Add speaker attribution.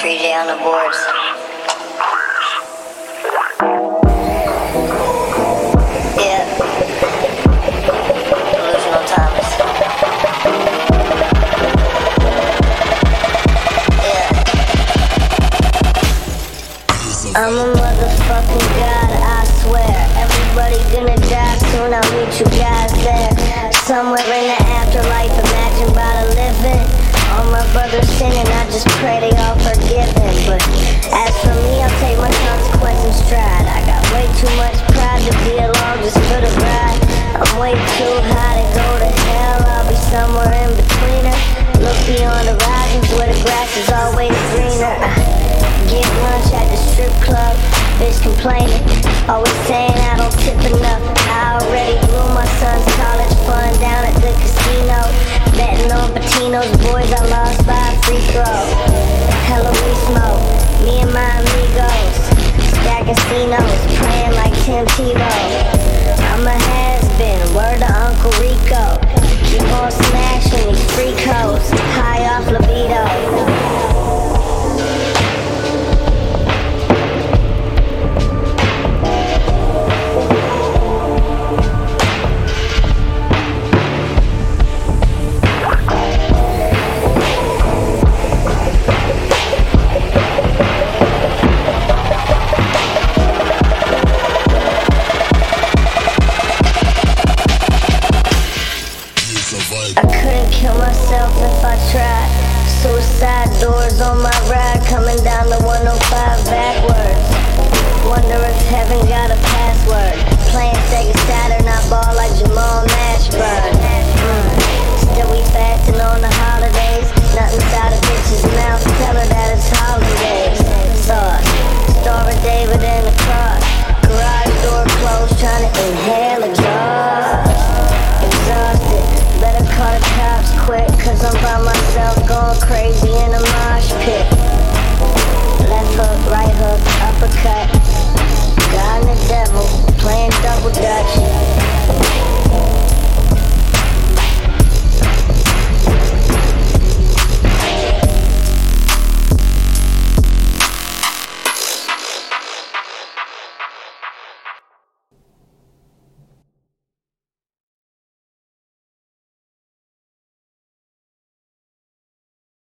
Speaker 1: J on the boards. I'm a motherfucking god, I swear. Everybody gonna die soon, I'll meet you guys there. Somewhere in the afterlife, Brothers sinning, I just pray they all forgiven. But as for me, I'll take my consequence in stride. I got way too much pride to be along just for the ride. I'm way too high to go to hell, I'll be somewhere in between her. Look beyond the horizons where the grass is always greener. I get lunch at the strip club, bitch complaining. Always saying I don't tip enough. I already blew my son's college fund down at the casino. Betting on Patino's boys, I lost a. Hella we smoke, me and my amigos. Stack casinos, playing like Tim Tebow. I couldn't kill myself if I tried. Suicide doors on my ride, coming down the 105 backwards. Wonder if heaven got